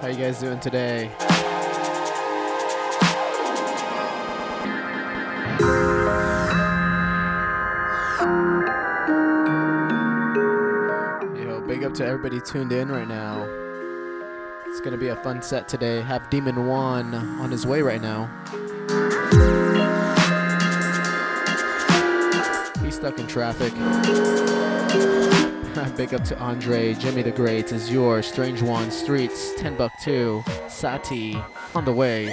How you guys doing today? Tuned in right now. It's gonna be a fun set today. Have Demon One on his way right now. He's stuck in traffic. Big up to Andre, Jimmy the Great, Azure, Strange One, Streets, 10 Buck 2, Sati, on the way.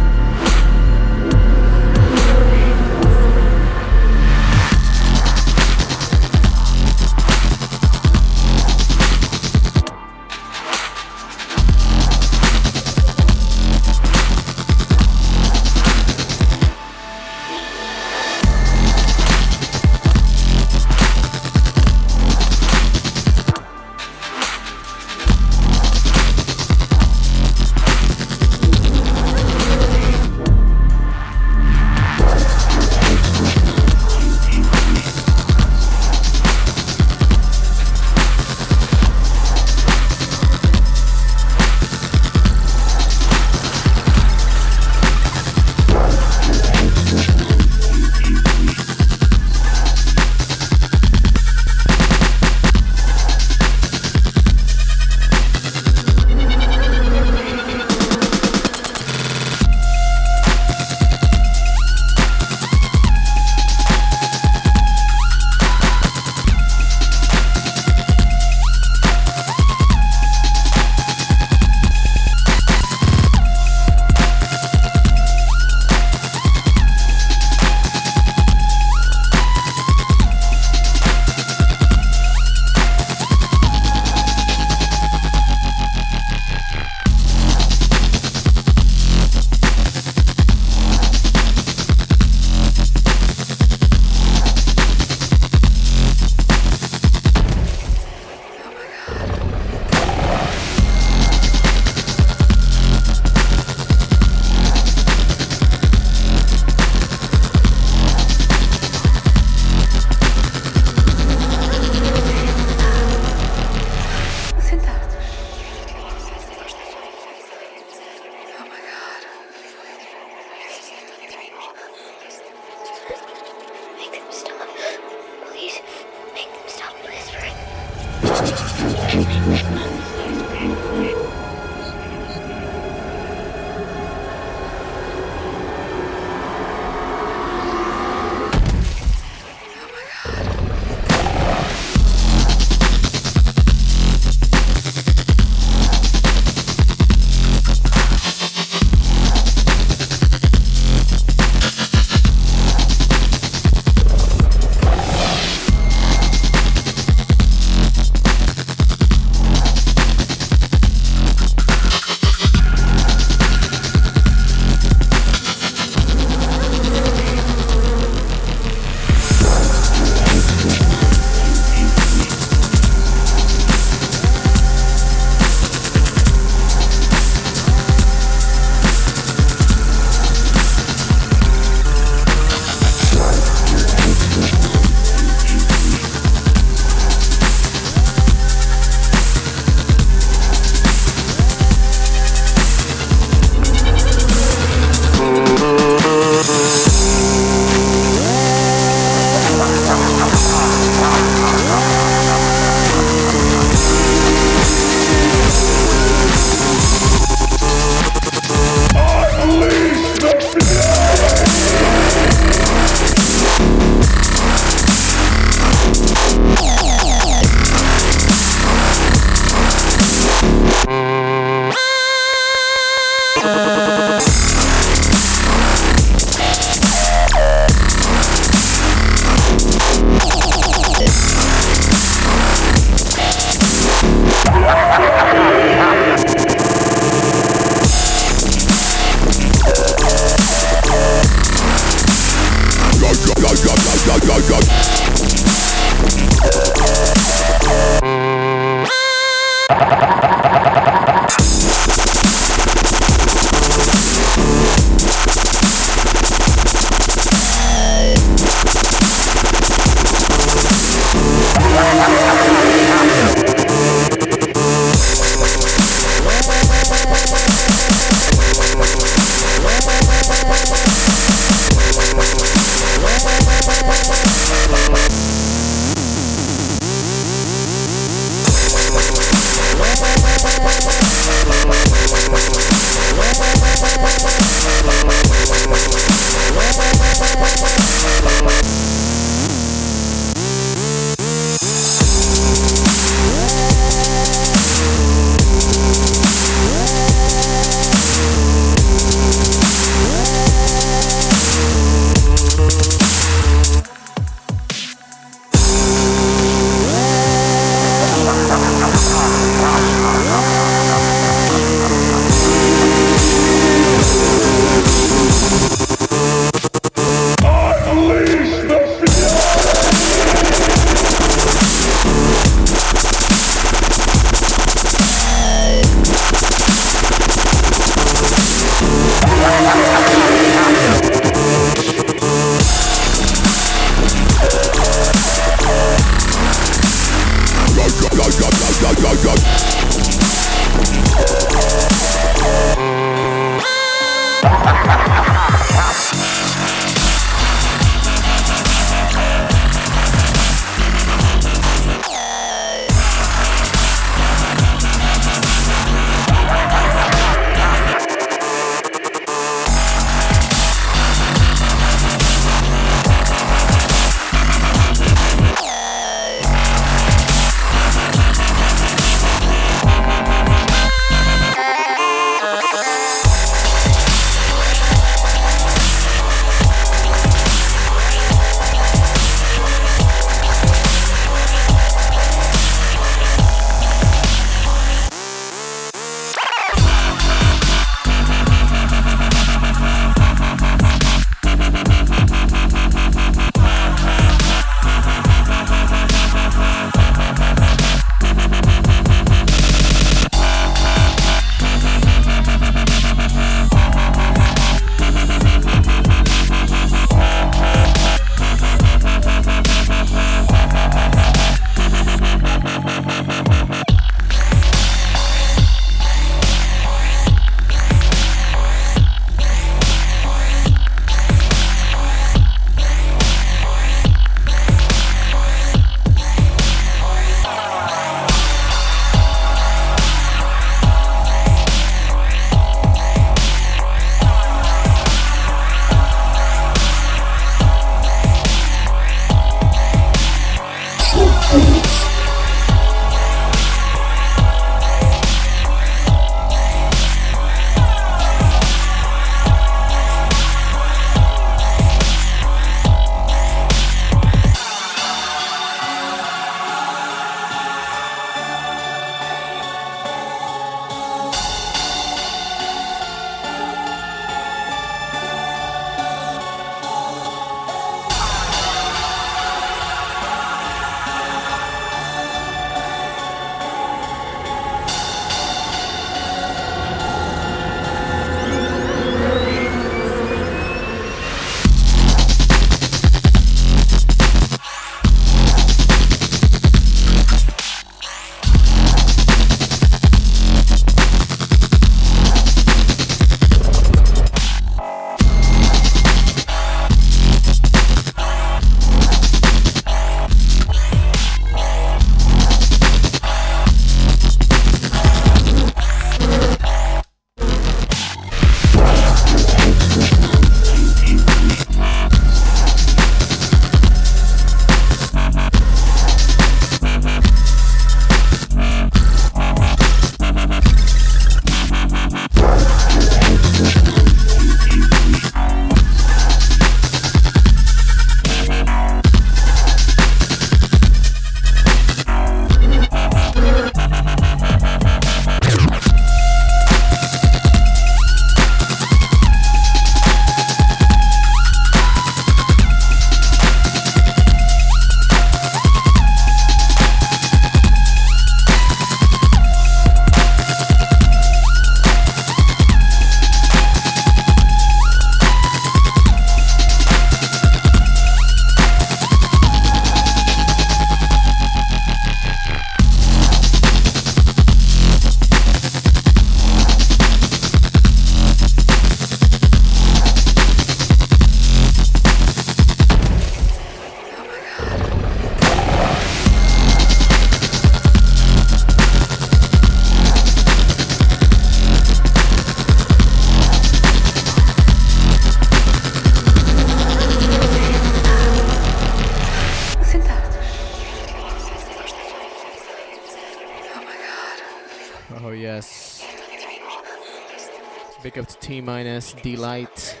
Minus, D light,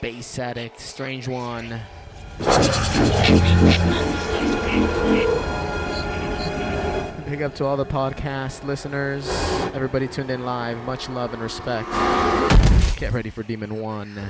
Bass Addict, Strange One. Big up to all the podcast listeners, everybody tuned in live. Much love and respect. Get ready for Demon One.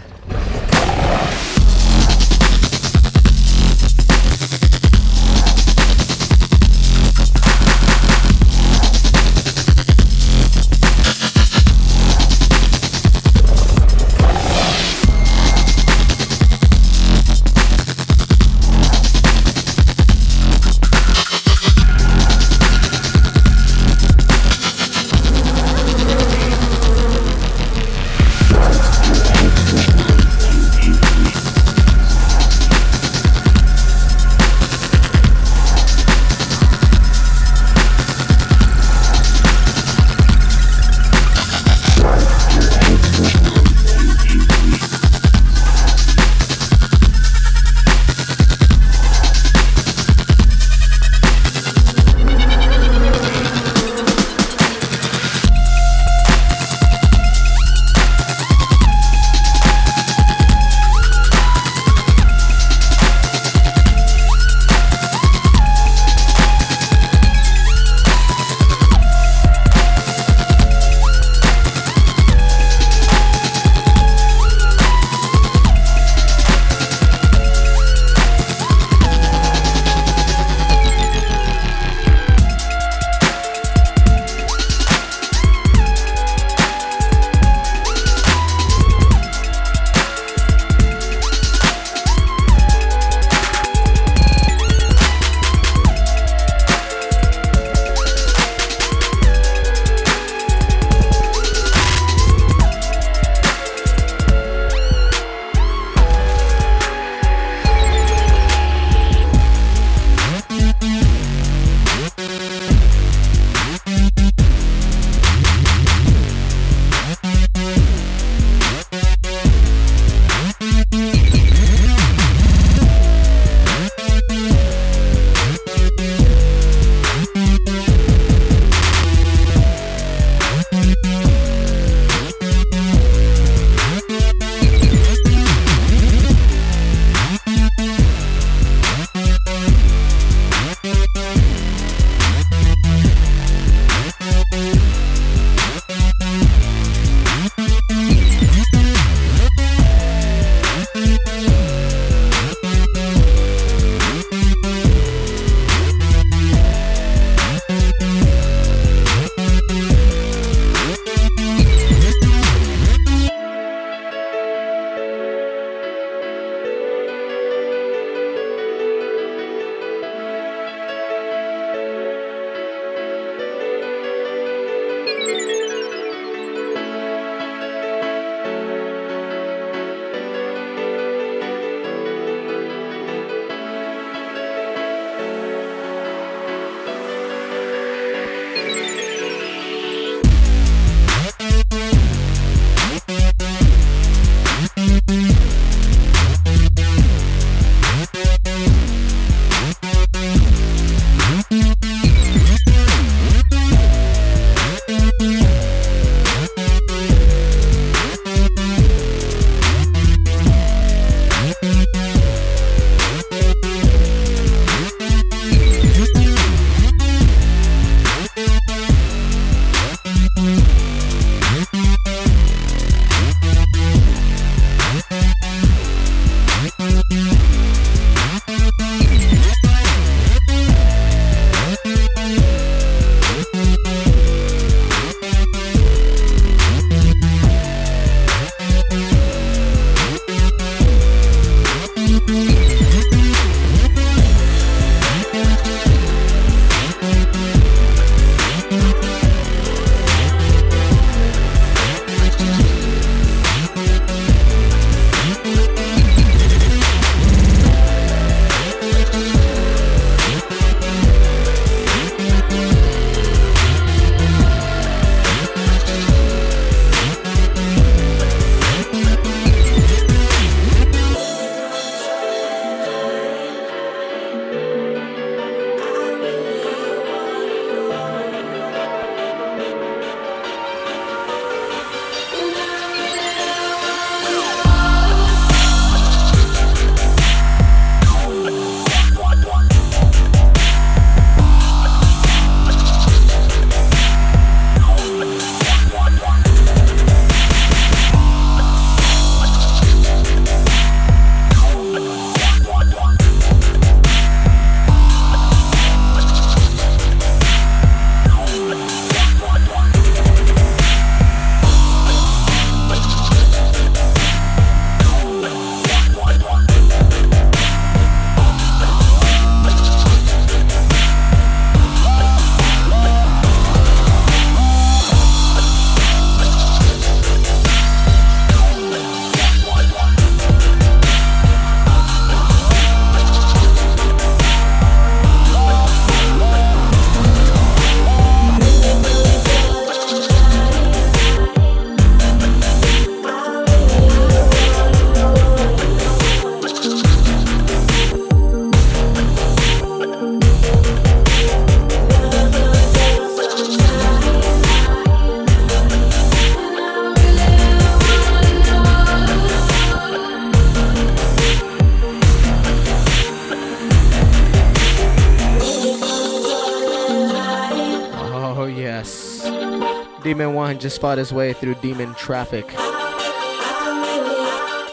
Fought his way through demon traffic.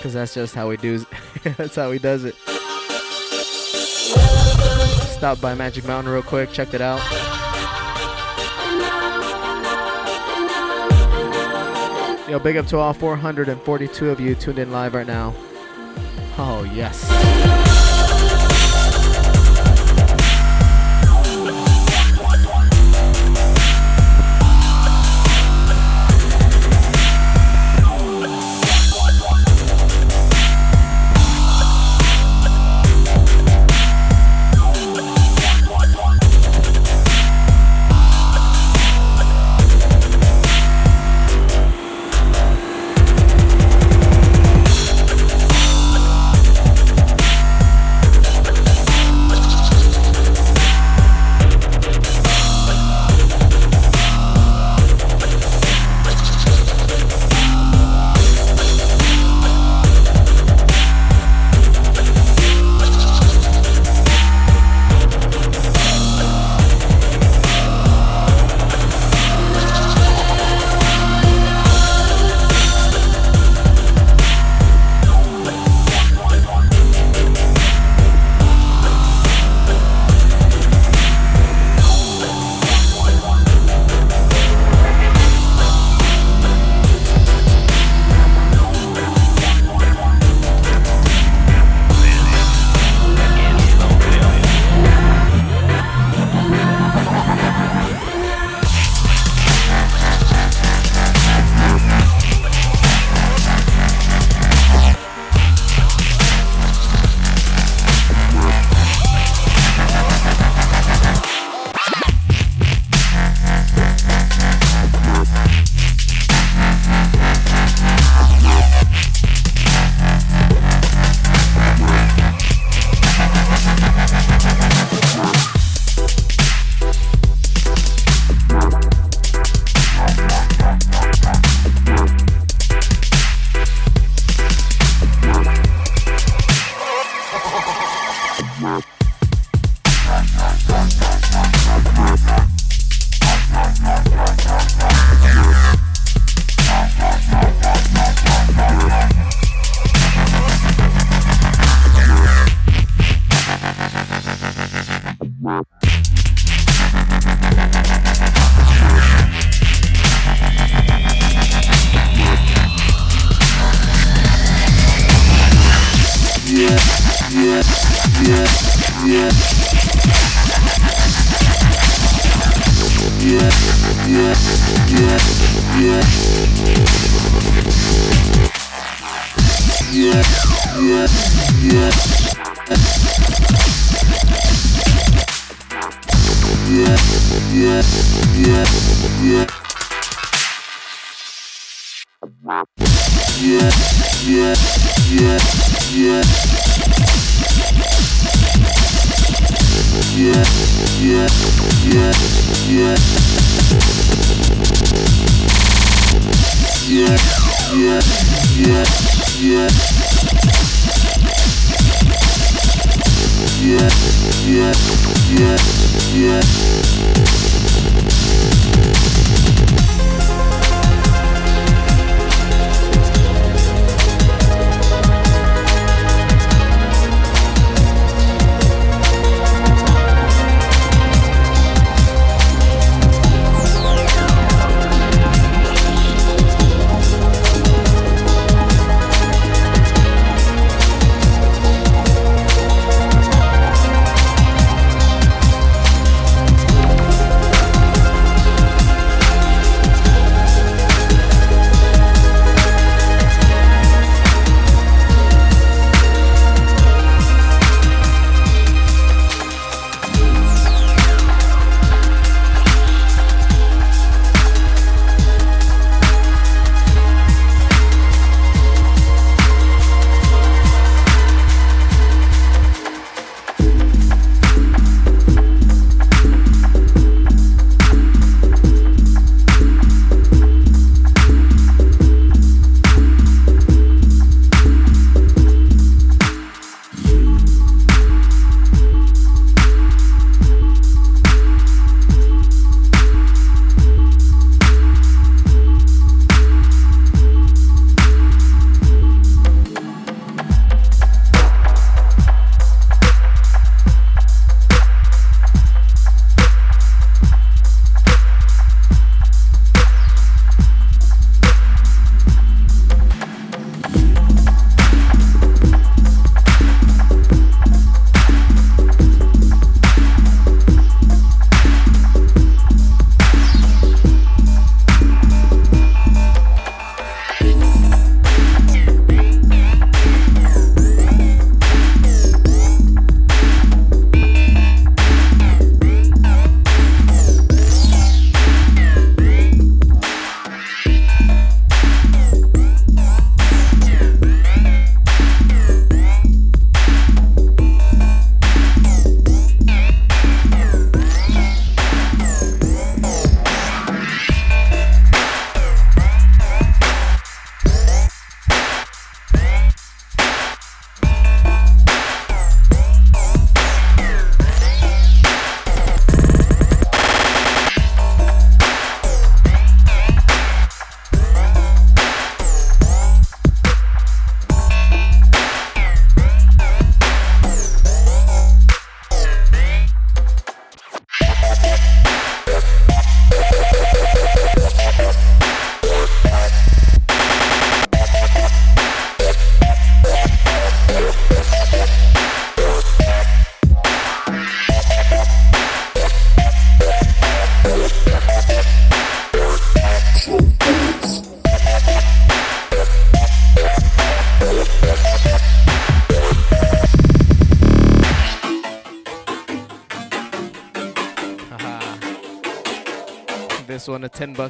Cause that's just how he does. that's how he does it. Stop by Magic Mountain real quick. Checked it out. Yo, big up to all 442 of you tuned in live right now. Oh yes.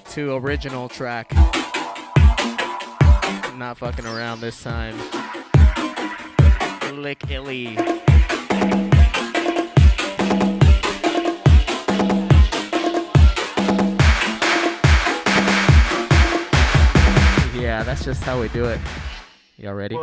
A 10 buck 2 original track. Not fucking around this time. Lick Illy. Yeah, that's just how we do it. Y'all ready?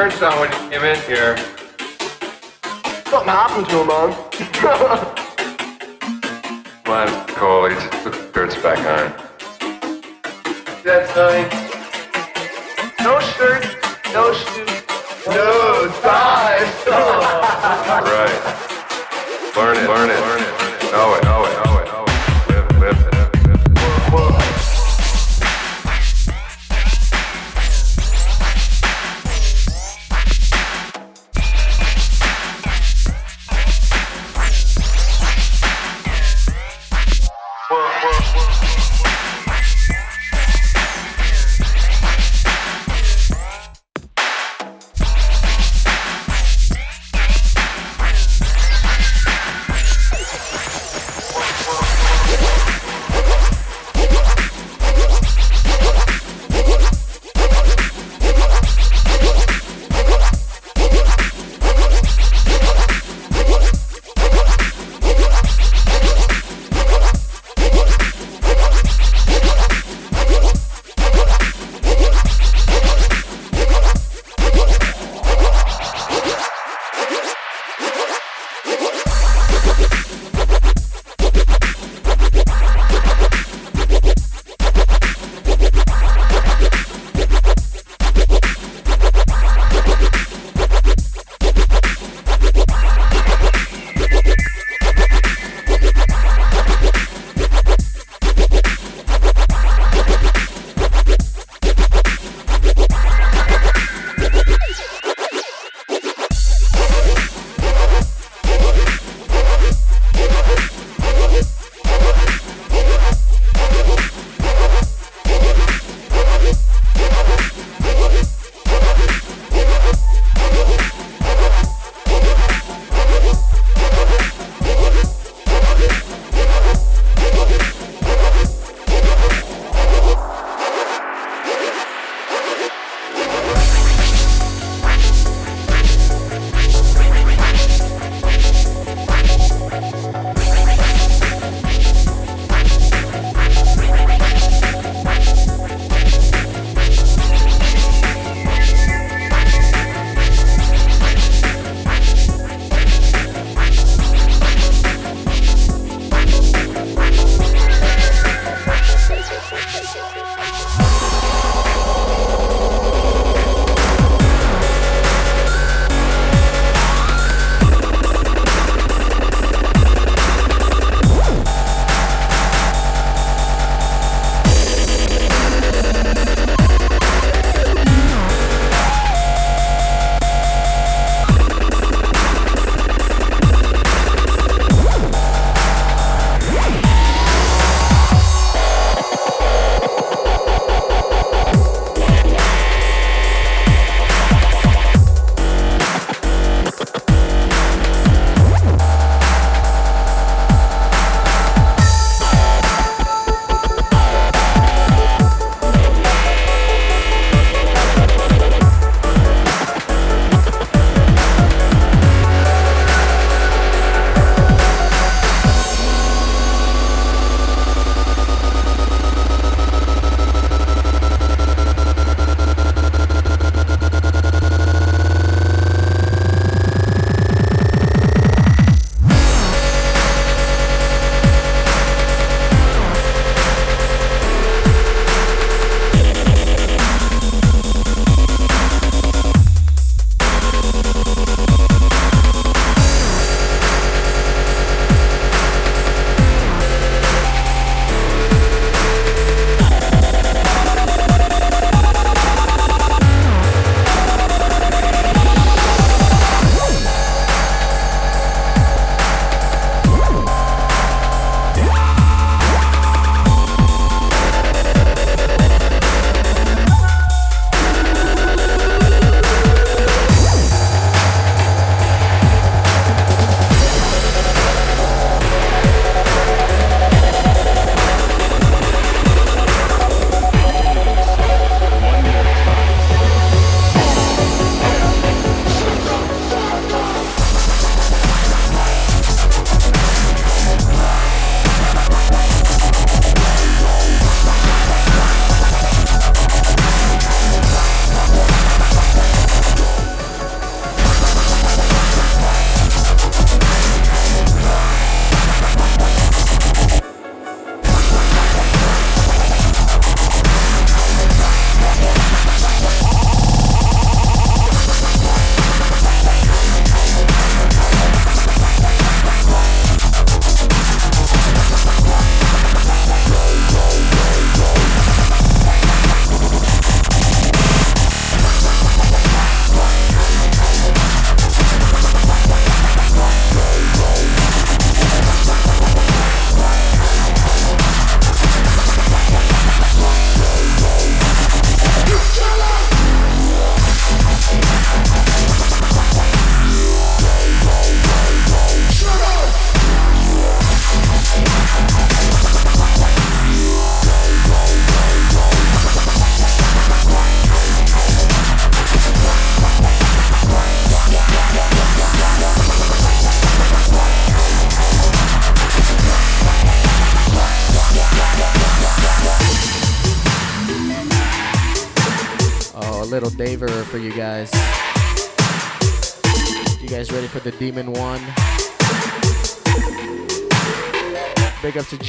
On when you came in here. Something happened to him, man. On, Cole, you just put the skirts back on. That sign? No shirt, no shoes, no ties. right. Learn it, learn it, learn it, know it, know it, know it.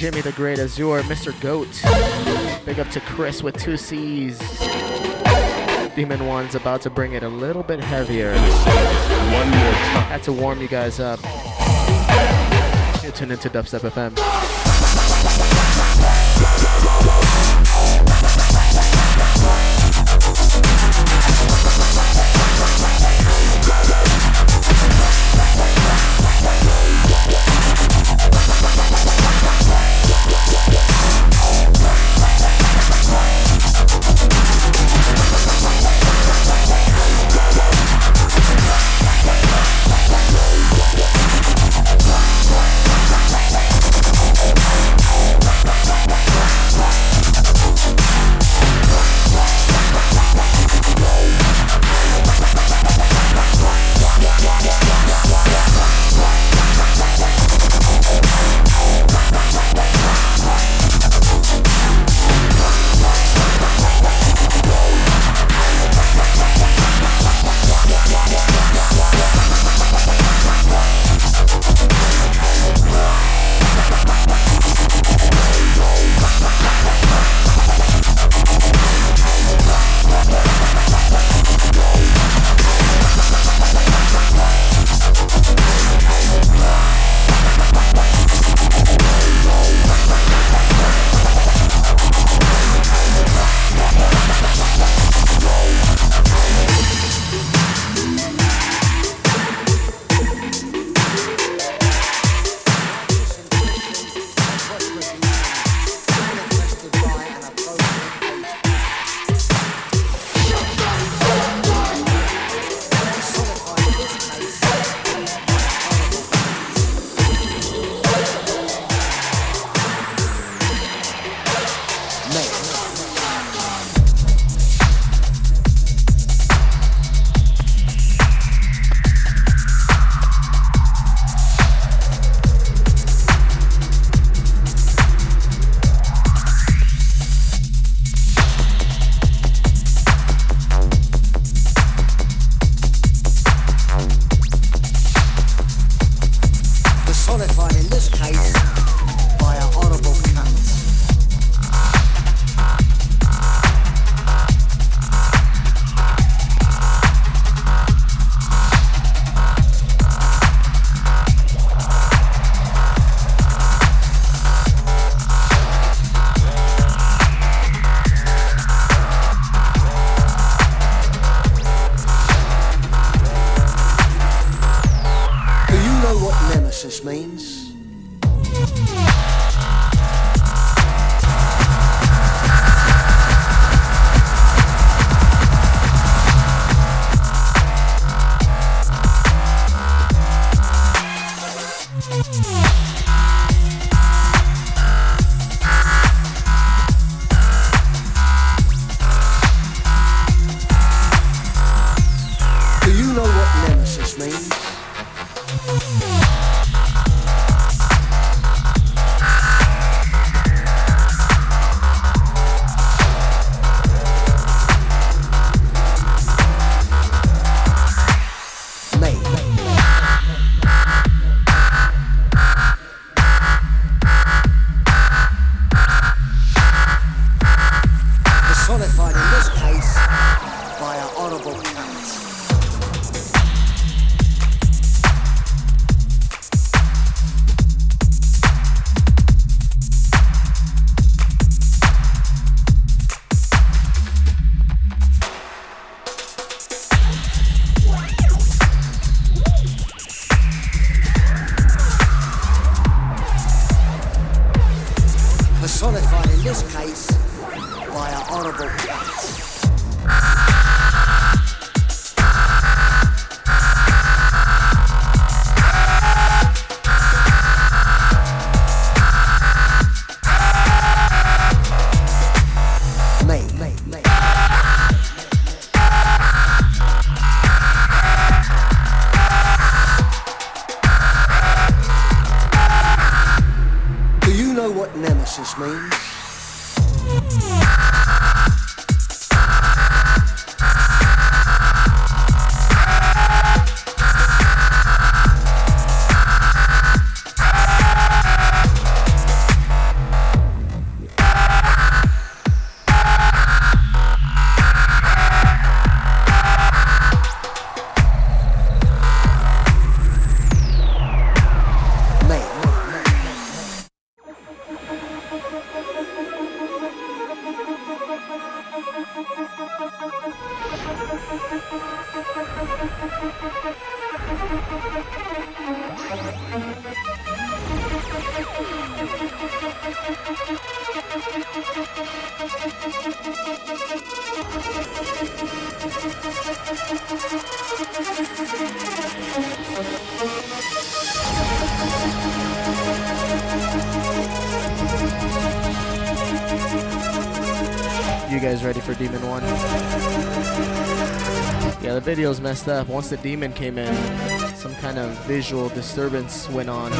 Jimmy the Great Azure, Mr. Goat. Big up to Chris with two C's. Demon One's about to bring it a little bit heavier. One more time. Had to warm you guys up. You're tuned into Dubstep FM. Means? The messed up. Once the demon came in, some kind of visual disturbance went on.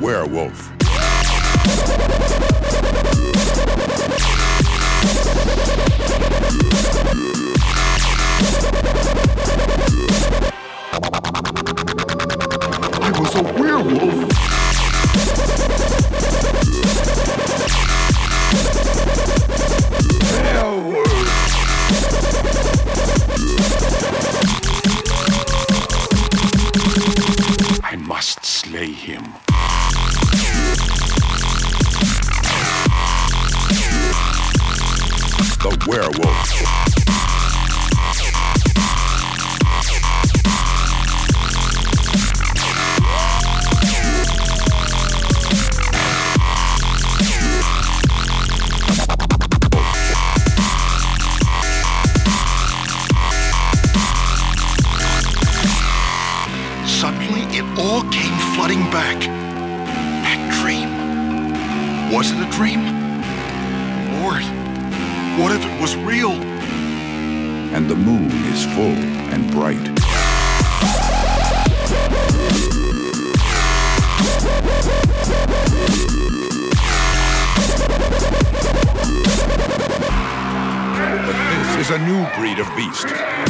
werewolf. I was a werewolf. I must slay him. the werewolf. full and bright. But this is a new breed of beast.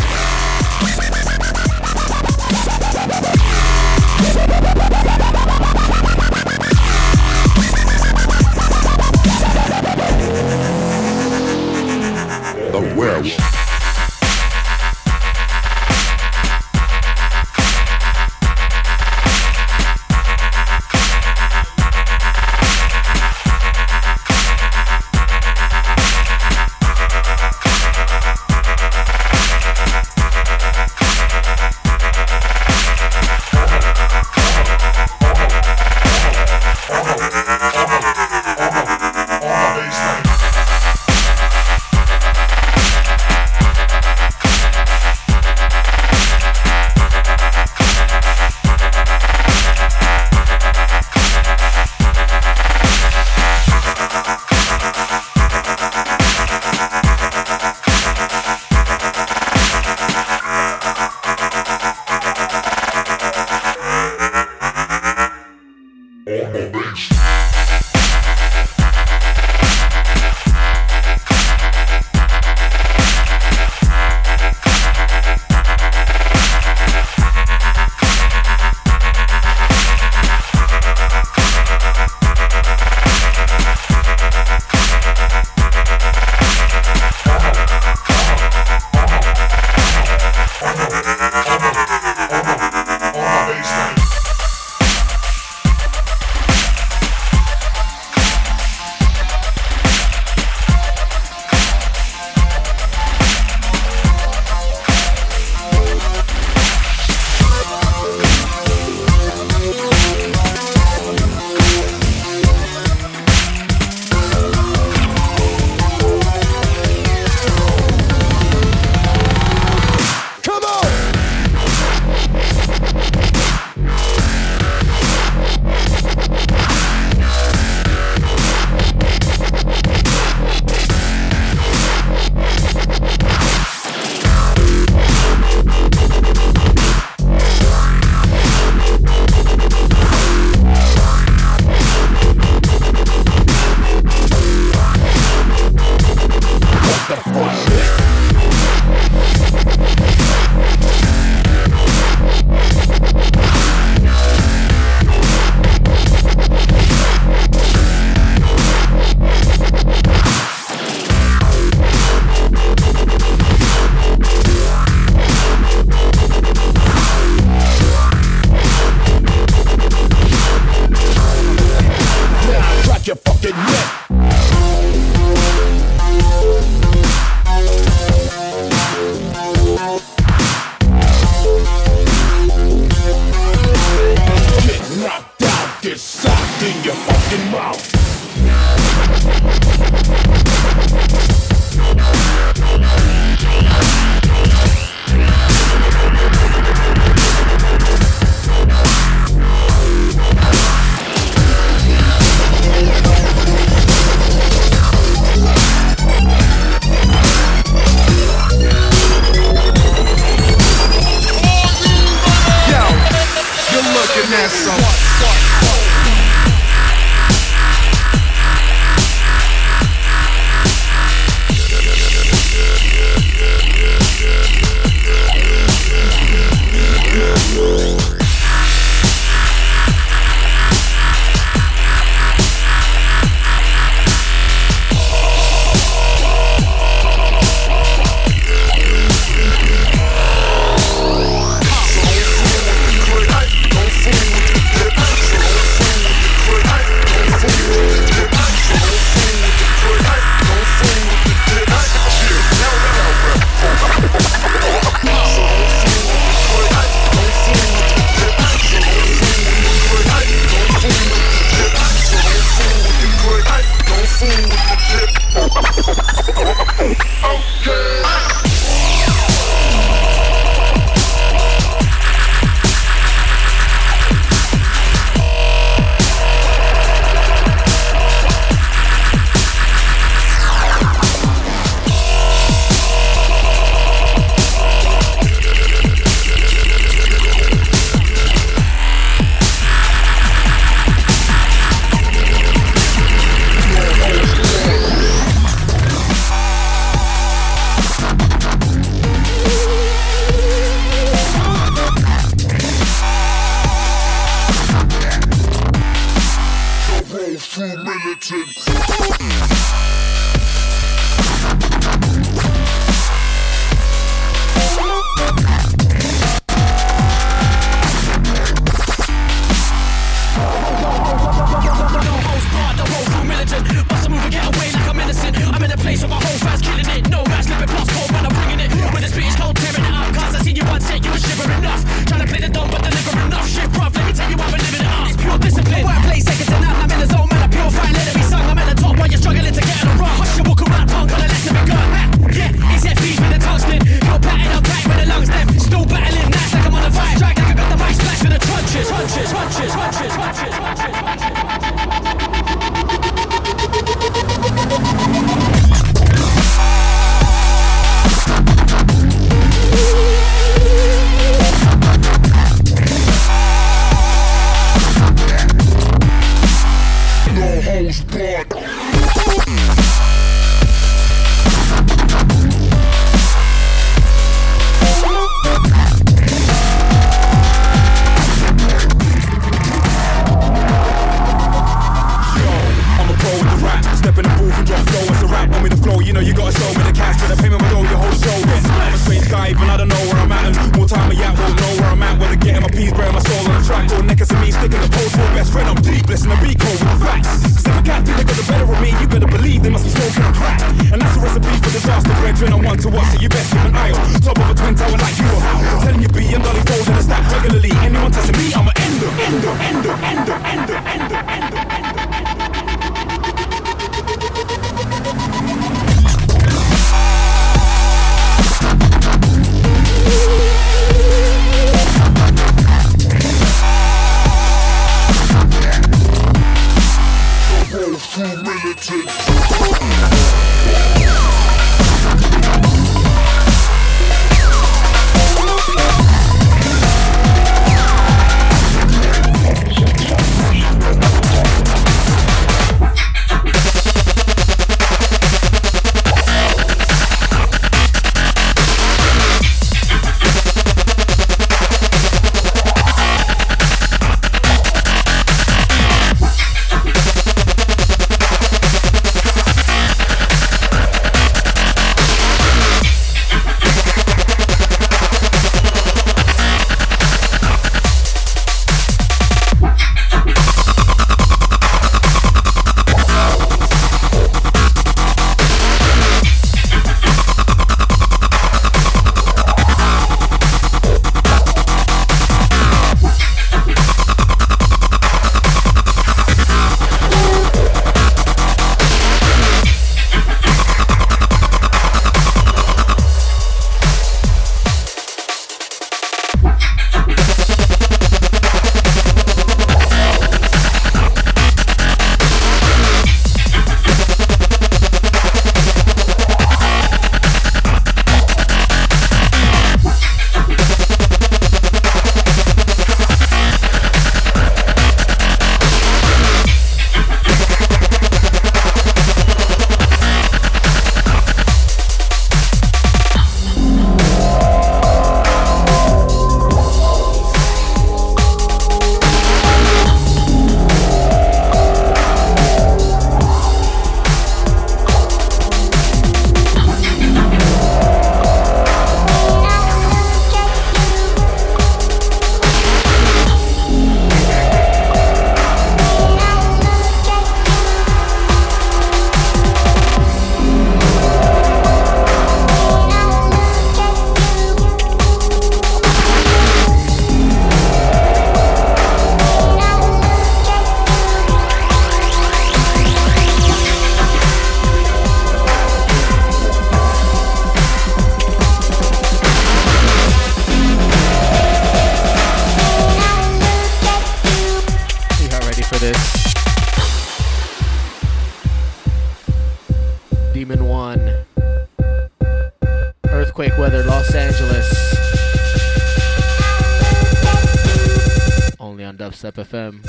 FM.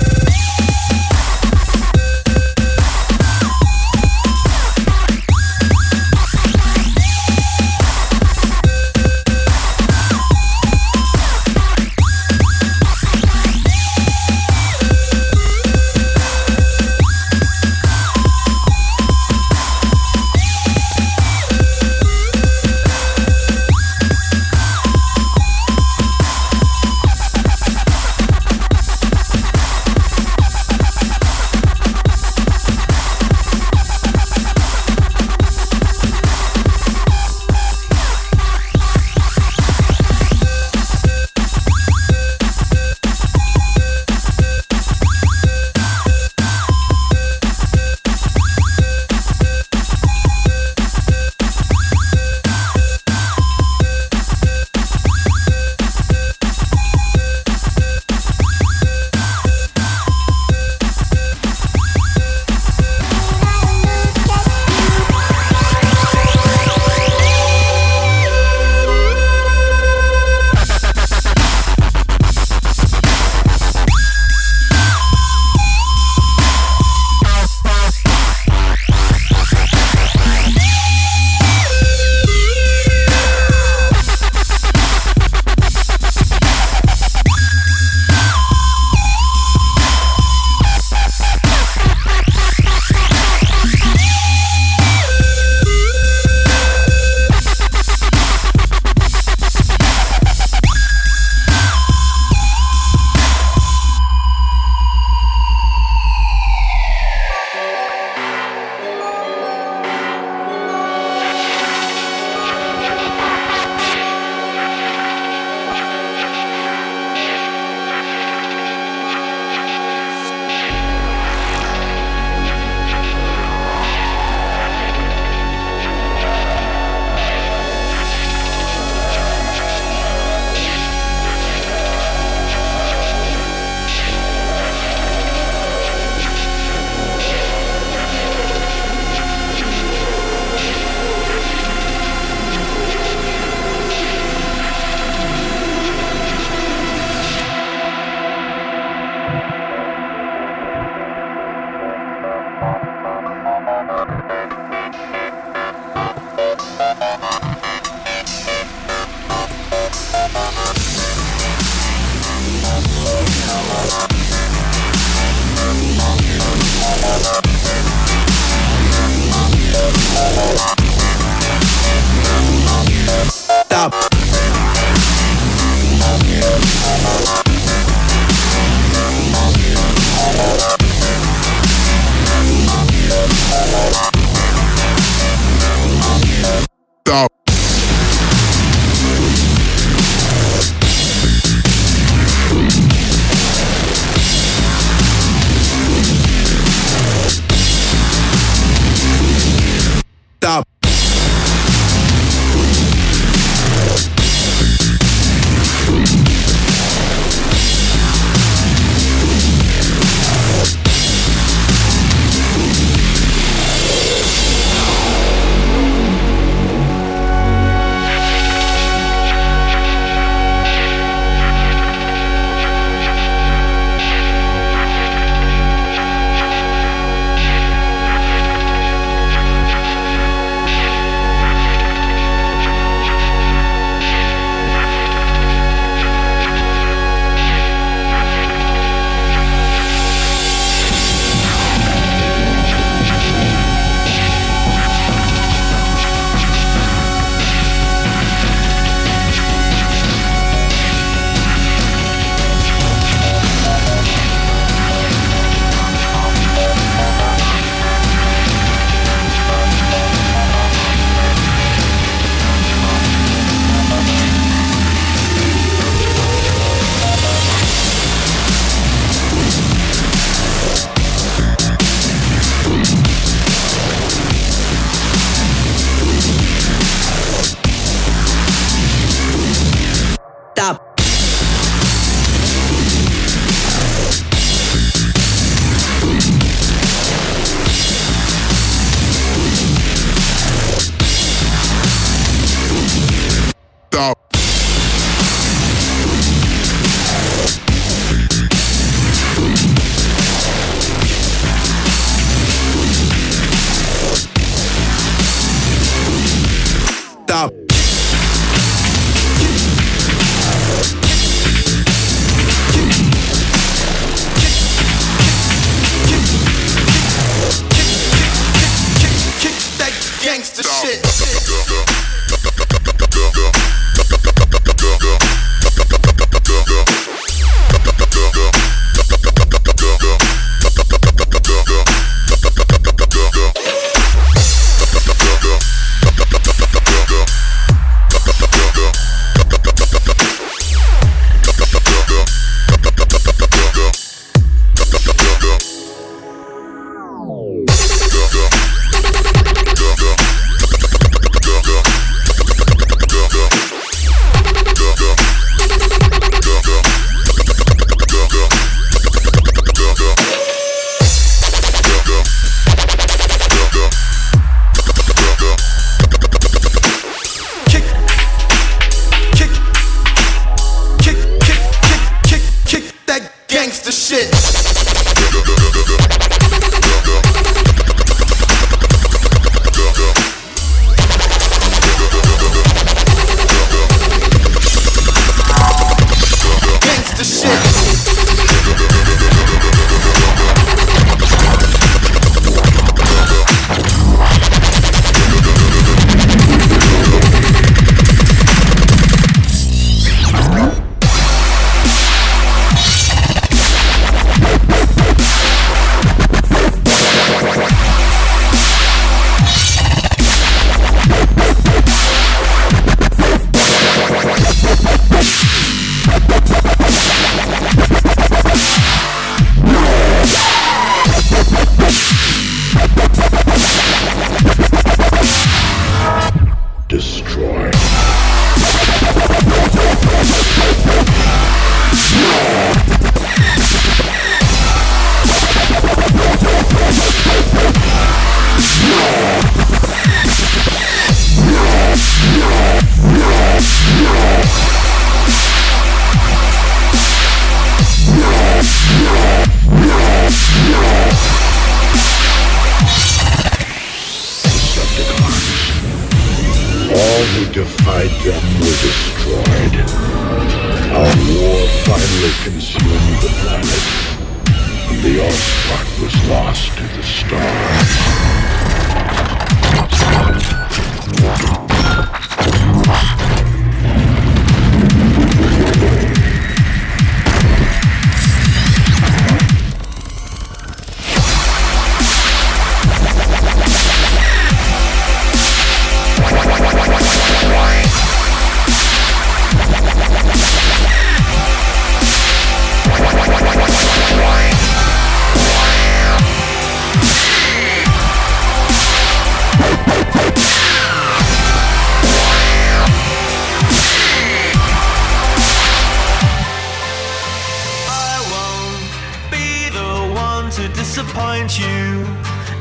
want you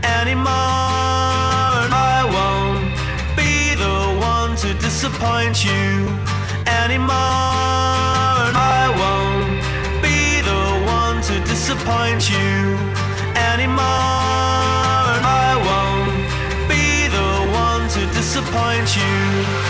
anymore. And I won't be the one to disappoint you anymore. And I won't be the one to disappoint you anymore. And I won't be the one to disappoint you.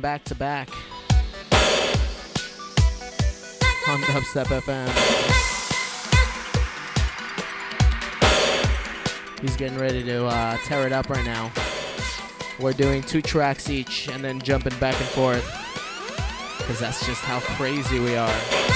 Back to back on Dubstep FM. He's getting ready to uh, tear it up right now. We're doing two tracks each and then jumping back and forth because that's just how crazy we are.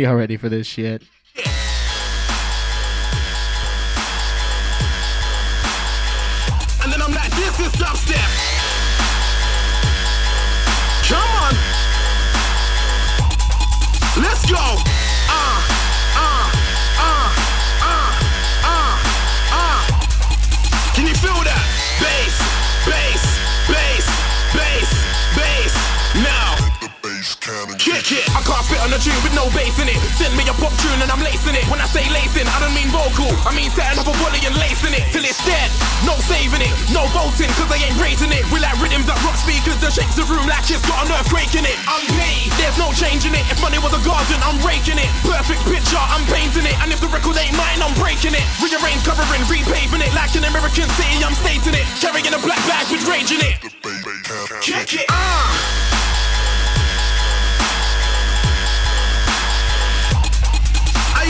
Y'all ready for this shit? Tune with no bass in it. Send me a pop tune and I'm lacing it. When I say lacing, I don't mean vocal. I mean setting up a volley and lacing it till it's dead. No saving it, no voting, cause I ain't rating it. We like rhythms that rock speakers that shakes the room like it's got an earthquake in it. I'm paid, there's no changing it. If money was a garden, I'm raking it. Perfect picture, I'm painting it. And if the record ain't mine, I'm breaking it. Rearrange, covering, repaving it. Like an American city, I'm stating it. Carrying a black bag with rage in it. Kick it. Ah.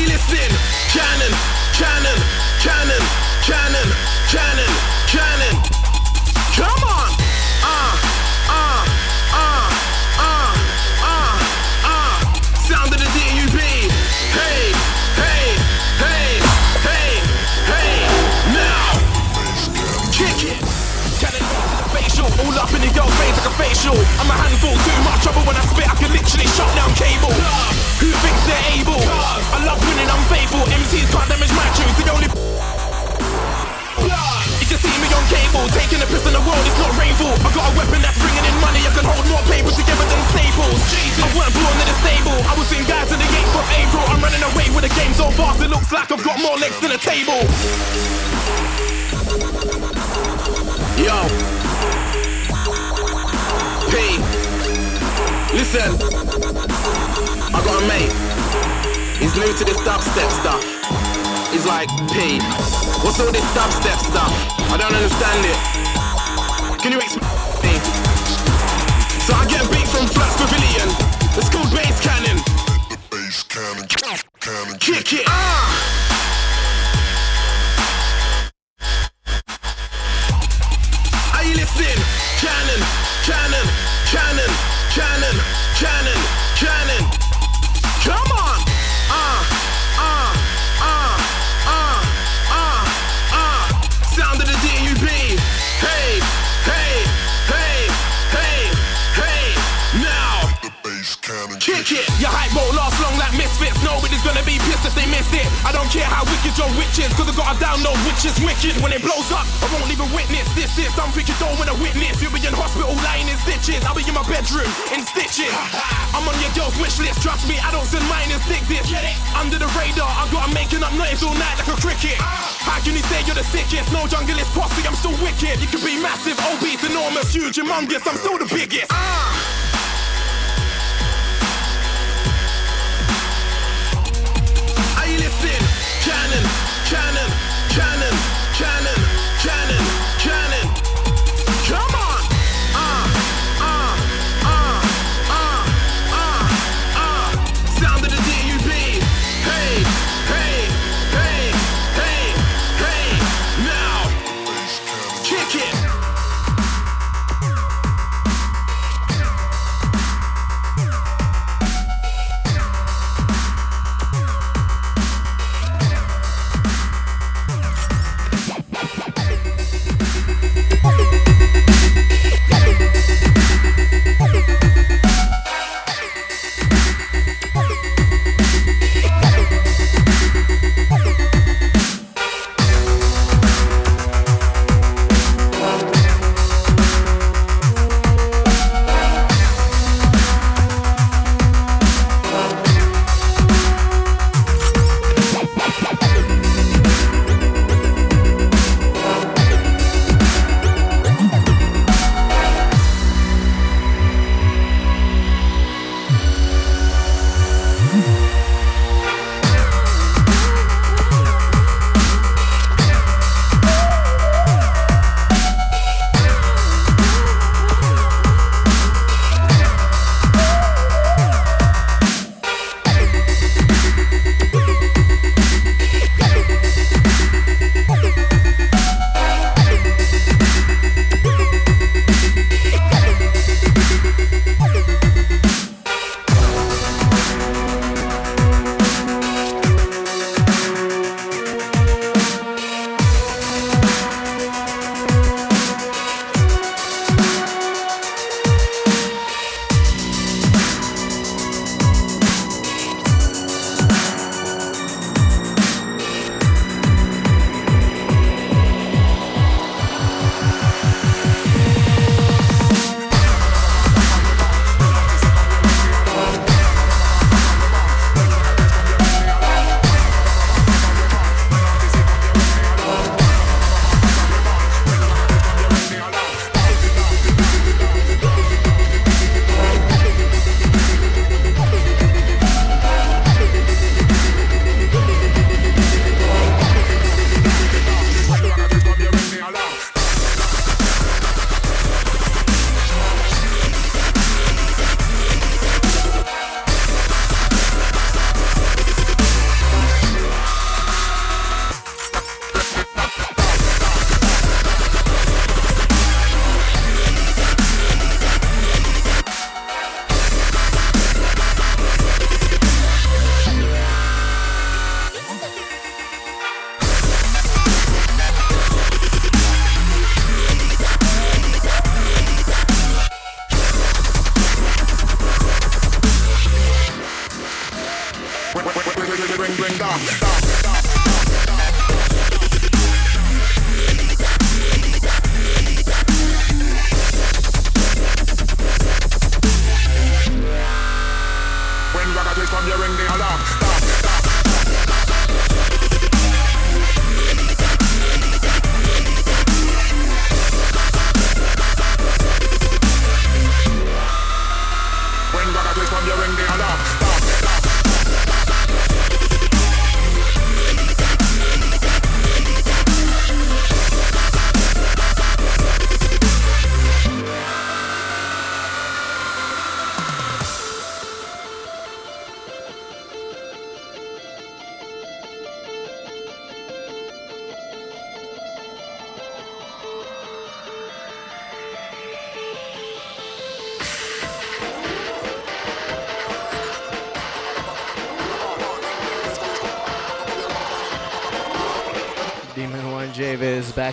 Listening? Cannon, cannon, cannon, cannon, cannon. All up in the girl face like a facial. I'm a handful, too much trouble when I spit. I can literally shut down cable. Who thinks they're able? I love winning, I'm faithful. MCs can't damage my tunes. The only you can see me on cable, taking a piss in the world, it's not rainfall. I got a weapon that's bringing in money, I can hold more papers together than staples. Jesus. I weren't born in a stable, I was in guys in the 8th of April. I'm running away with the game so fast, it looks like I've got more legs than a table. Yo. Listen. I got a mate. He's new to this dubstep stuff. He's like, P. What's all this dubstep stuff? I don't understand it. Can you explain me? So I get a beat from Flux Pavilion. It's called Bass Cannon. Bass Cannon. Cannon. Kick it. Ah! Are you listening? Cannon, cannon, cannon, Nobody's be pissed if they missed it. I don't care how wicked your witch is, cause I gotta download which is wicked. When it blows up, I won't even witness. This is something you don't wanna witness. You'll be in hospital lying in stitches. I'll be in my bedroom in stitches. I'm on your girl's wish list. Trust me, I don't send mine and stick this. Under the radar, I gotta making up noise all night like a cricket. Ah. How can you say you're the sickest? No jungle is posse, I'm still wicked. You can be massive, obese, enormous, huge, humongous. I'm still the biggest. Ah. Cannon,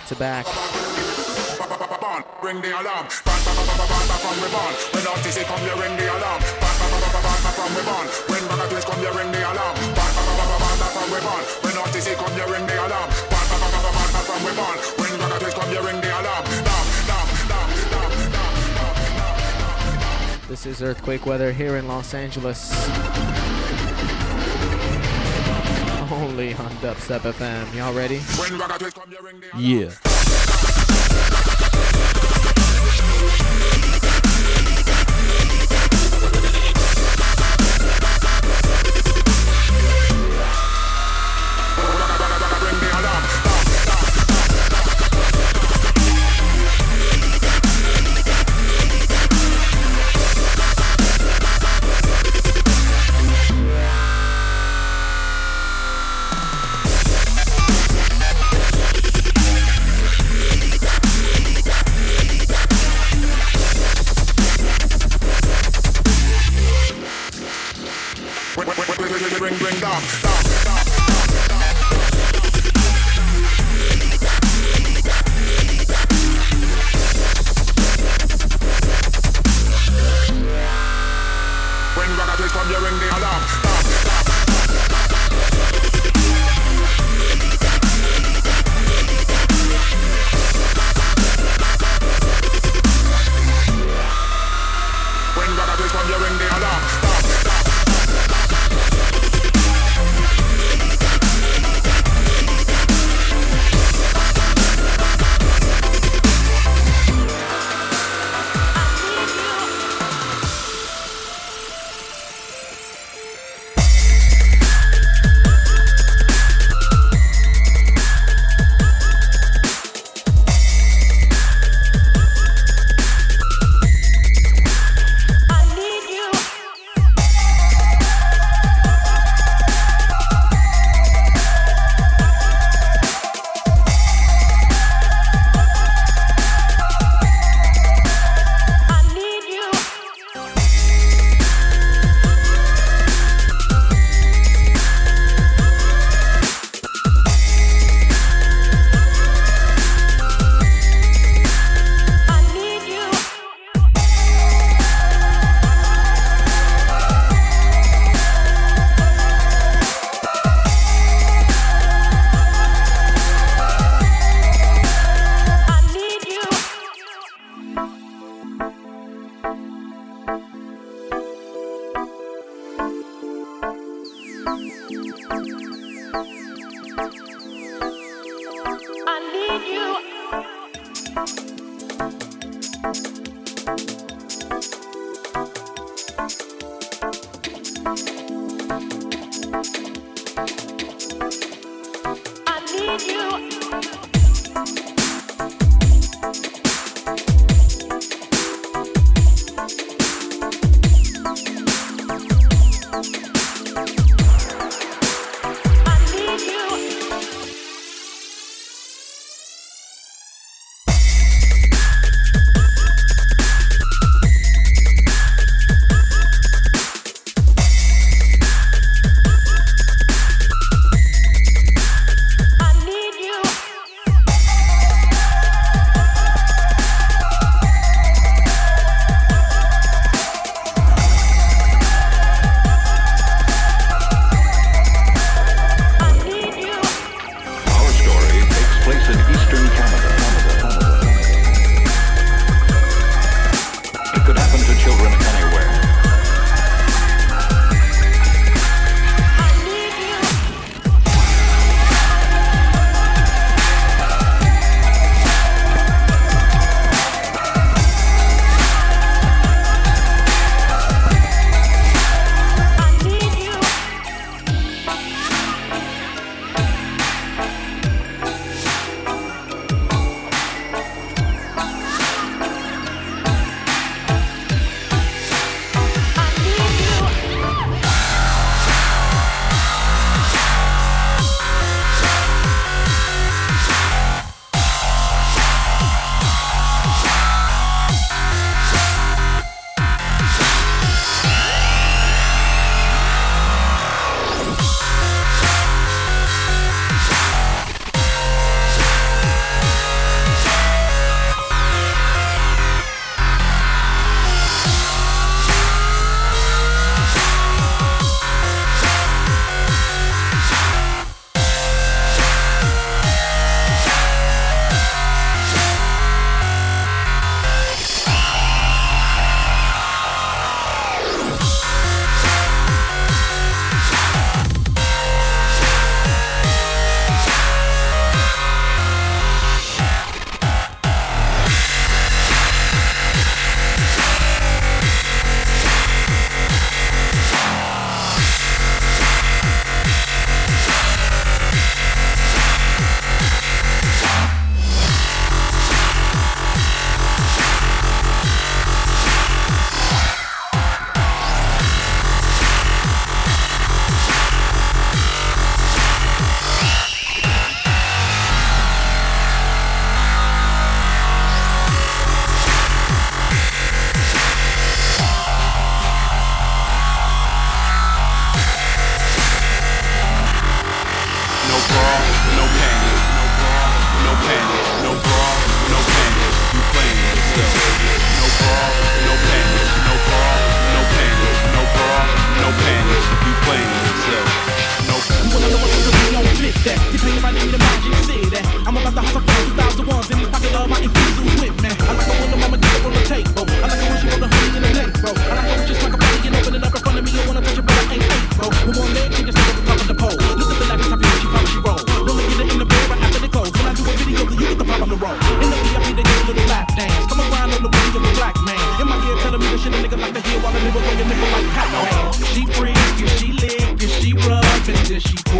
to back. Ring the alarm. Ban, ban, ban, ban, ban, ban, from we born. When artists come, you ring the alarm. Ban, ban, ban, ban, ban, ban, from we born. When ragga come, you ring the alarm. Ban, ban, ban, ban, ban, ban, from we born. When artists come, you ring the alarm. Ban, ban, ban, ban, ban, ban, from we born. When ragga come, you ring the alarm. Dam, dam, dam, dam, dam. This is earthquake weather here in Los Angeles. Only on Dubstep FM. Y'all ready? When ragga twist come, you ring the alarm. Yeah.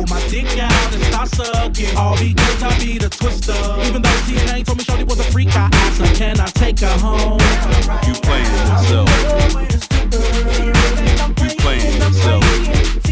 my dick out and start sucking. All because I be the twister. Even though she came told me Shorty was a freak, I asked her, can I take her home? You playing yourself. You playing yourself.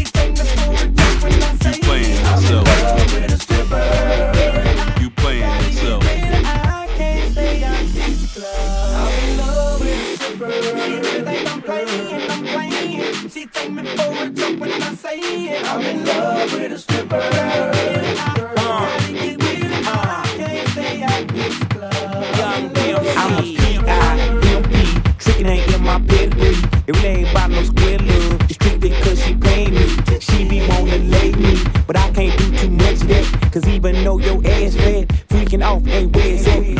your ass fat. Freaking off, ain't where it's at.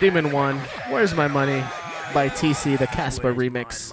Demon One, Where's My Money by TC, the Caspa remix.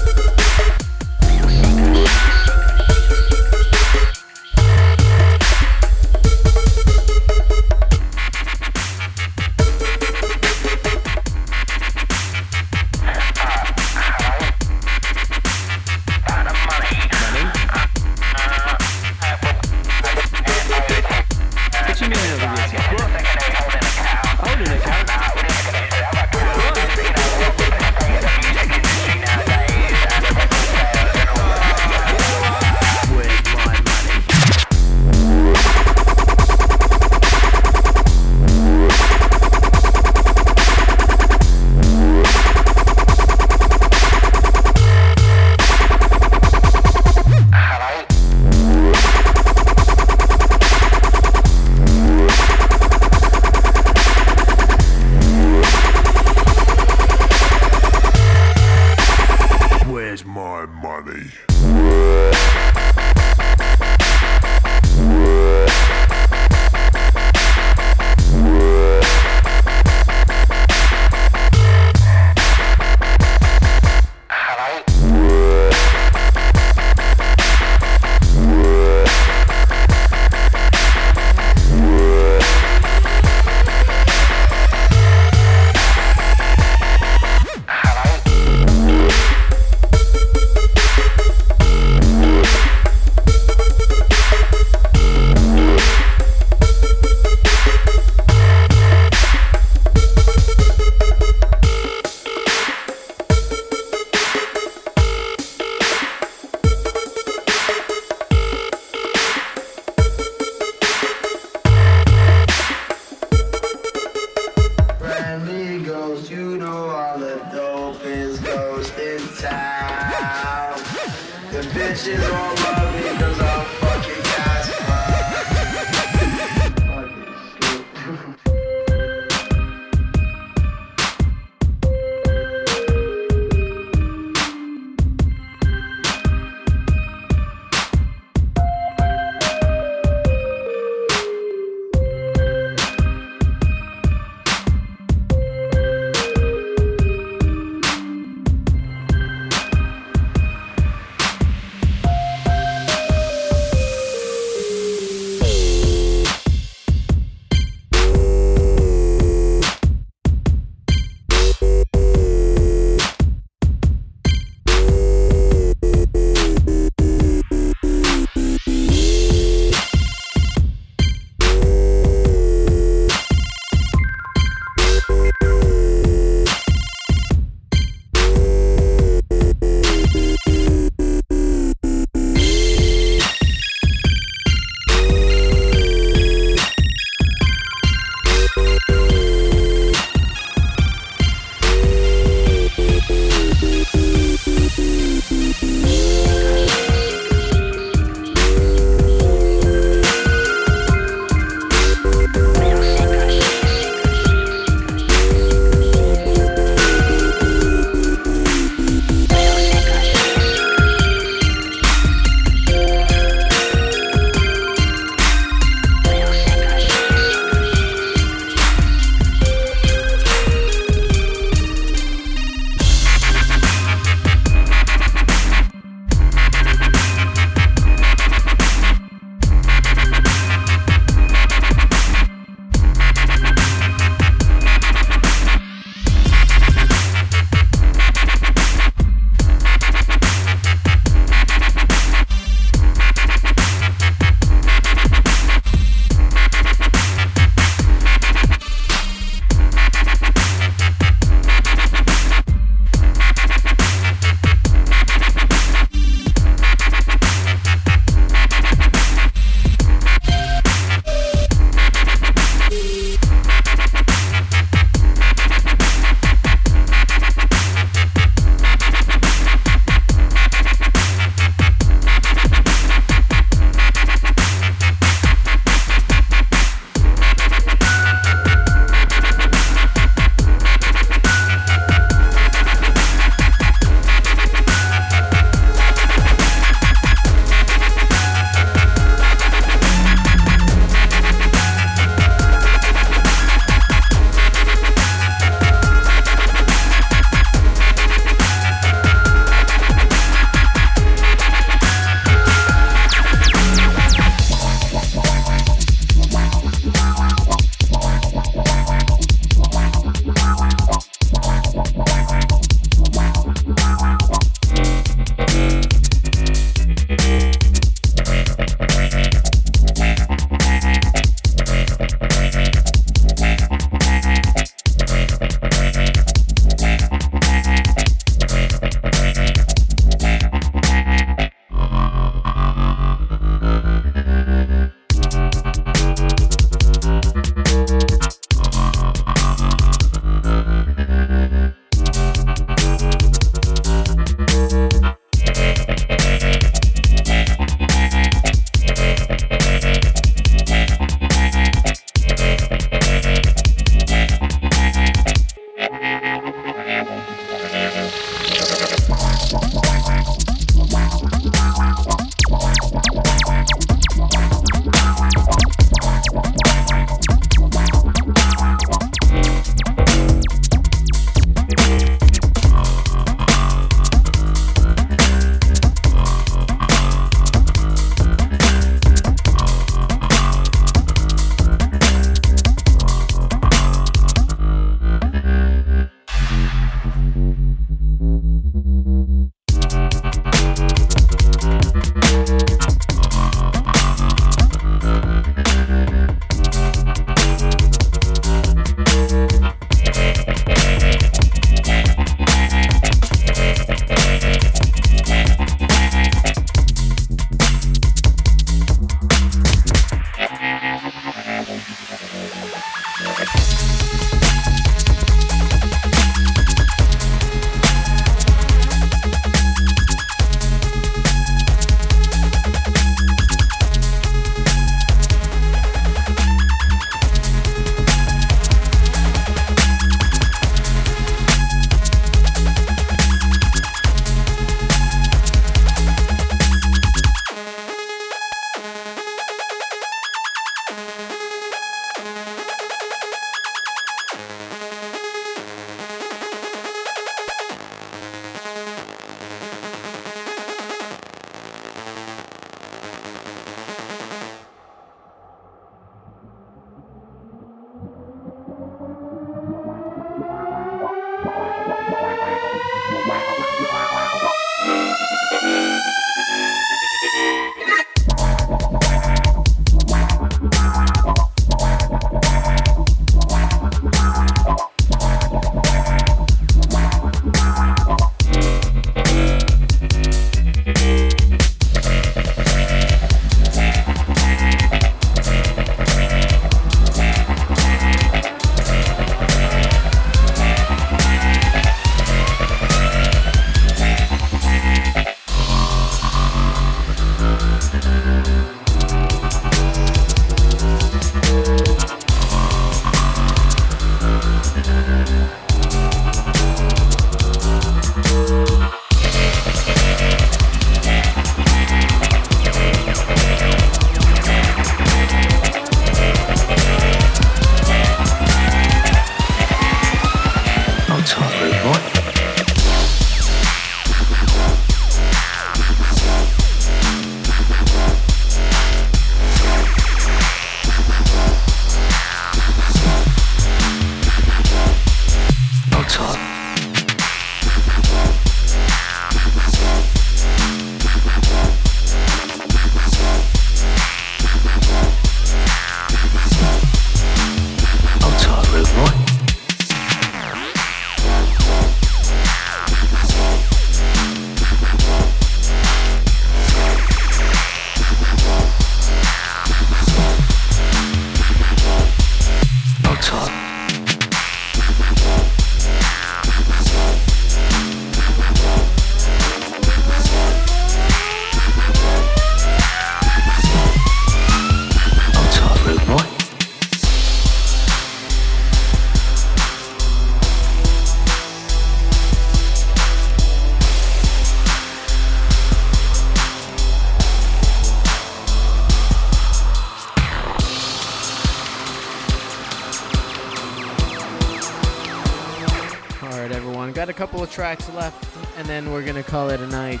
Tracks left, and then we're gonna call it a night.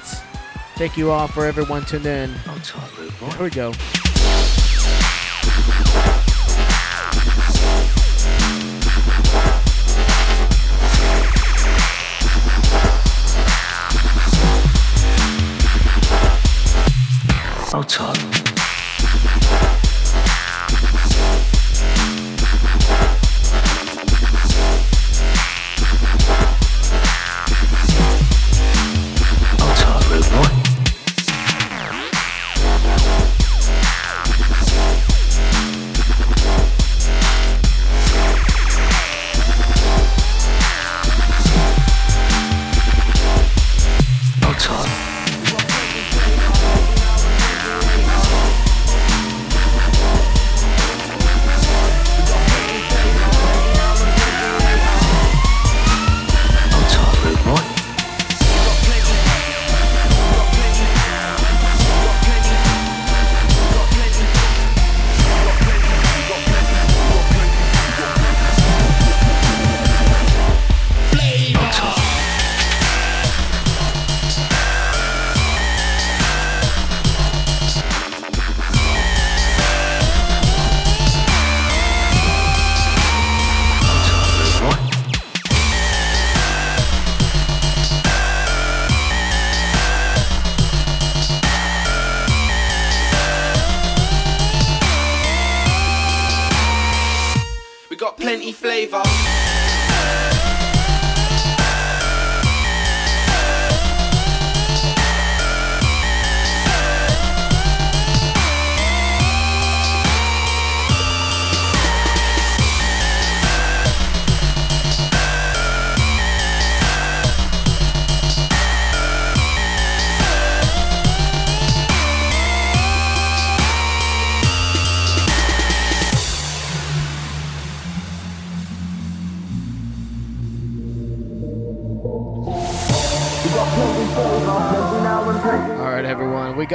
Thank you all for everyone tuned in. Here we go. Mozart.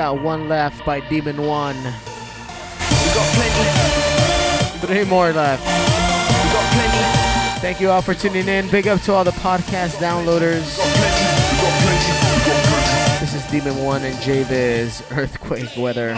Got one left by Demon One. Three more left. Thank you all for tuning in. Big up to all the podcast downloaders. This is Demon One and Javiz Earthquake Weather.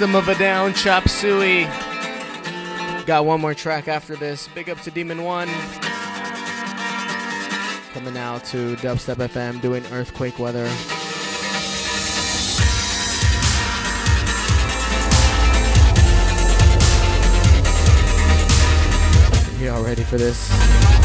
Of a Down, Chop Suey. Got one more track after this. Big up to Demon One. Coming out to Dubstep FM doing earthquake weather. Y'all ready for this?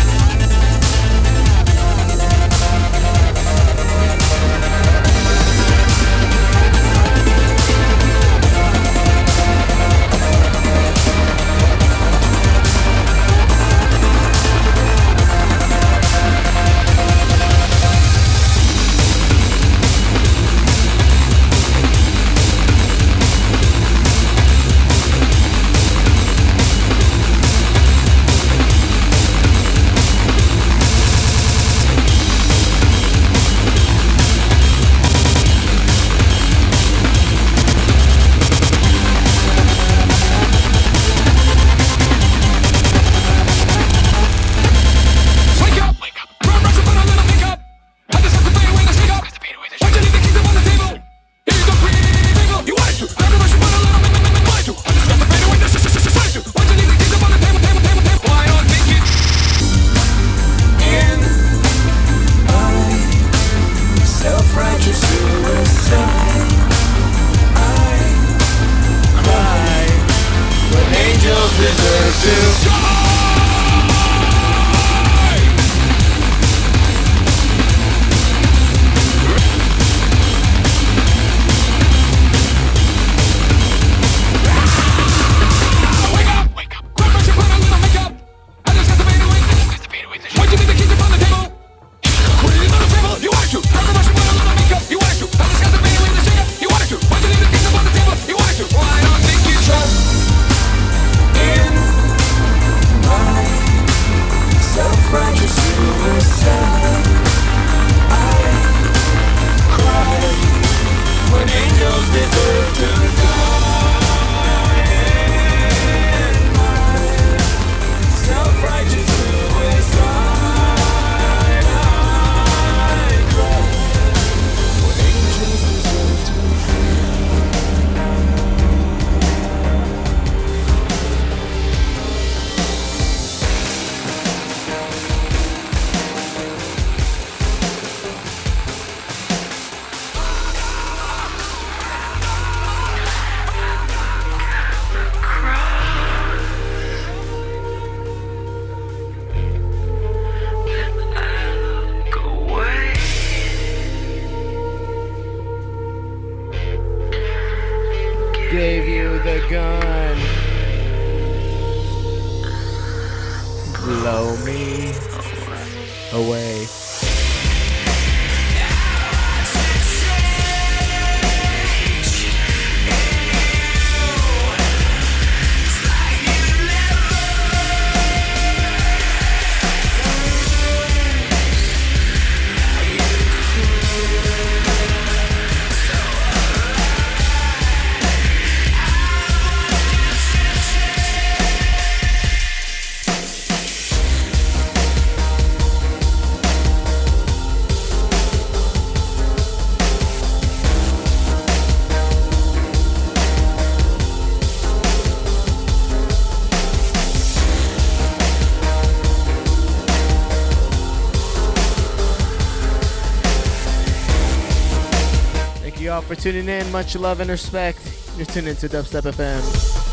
Tuning in. Much love and respect. You're tuned into Dubstep FM.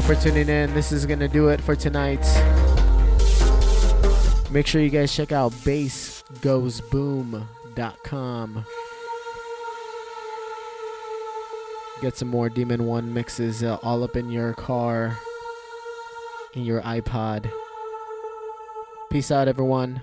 All for tuning in. This is going to do it for tonight. Make sure you guys check out bassgoesboom.com. Get some more Demon 1 mixes uh, all up in your car, in your iPod. Peace out, everyone.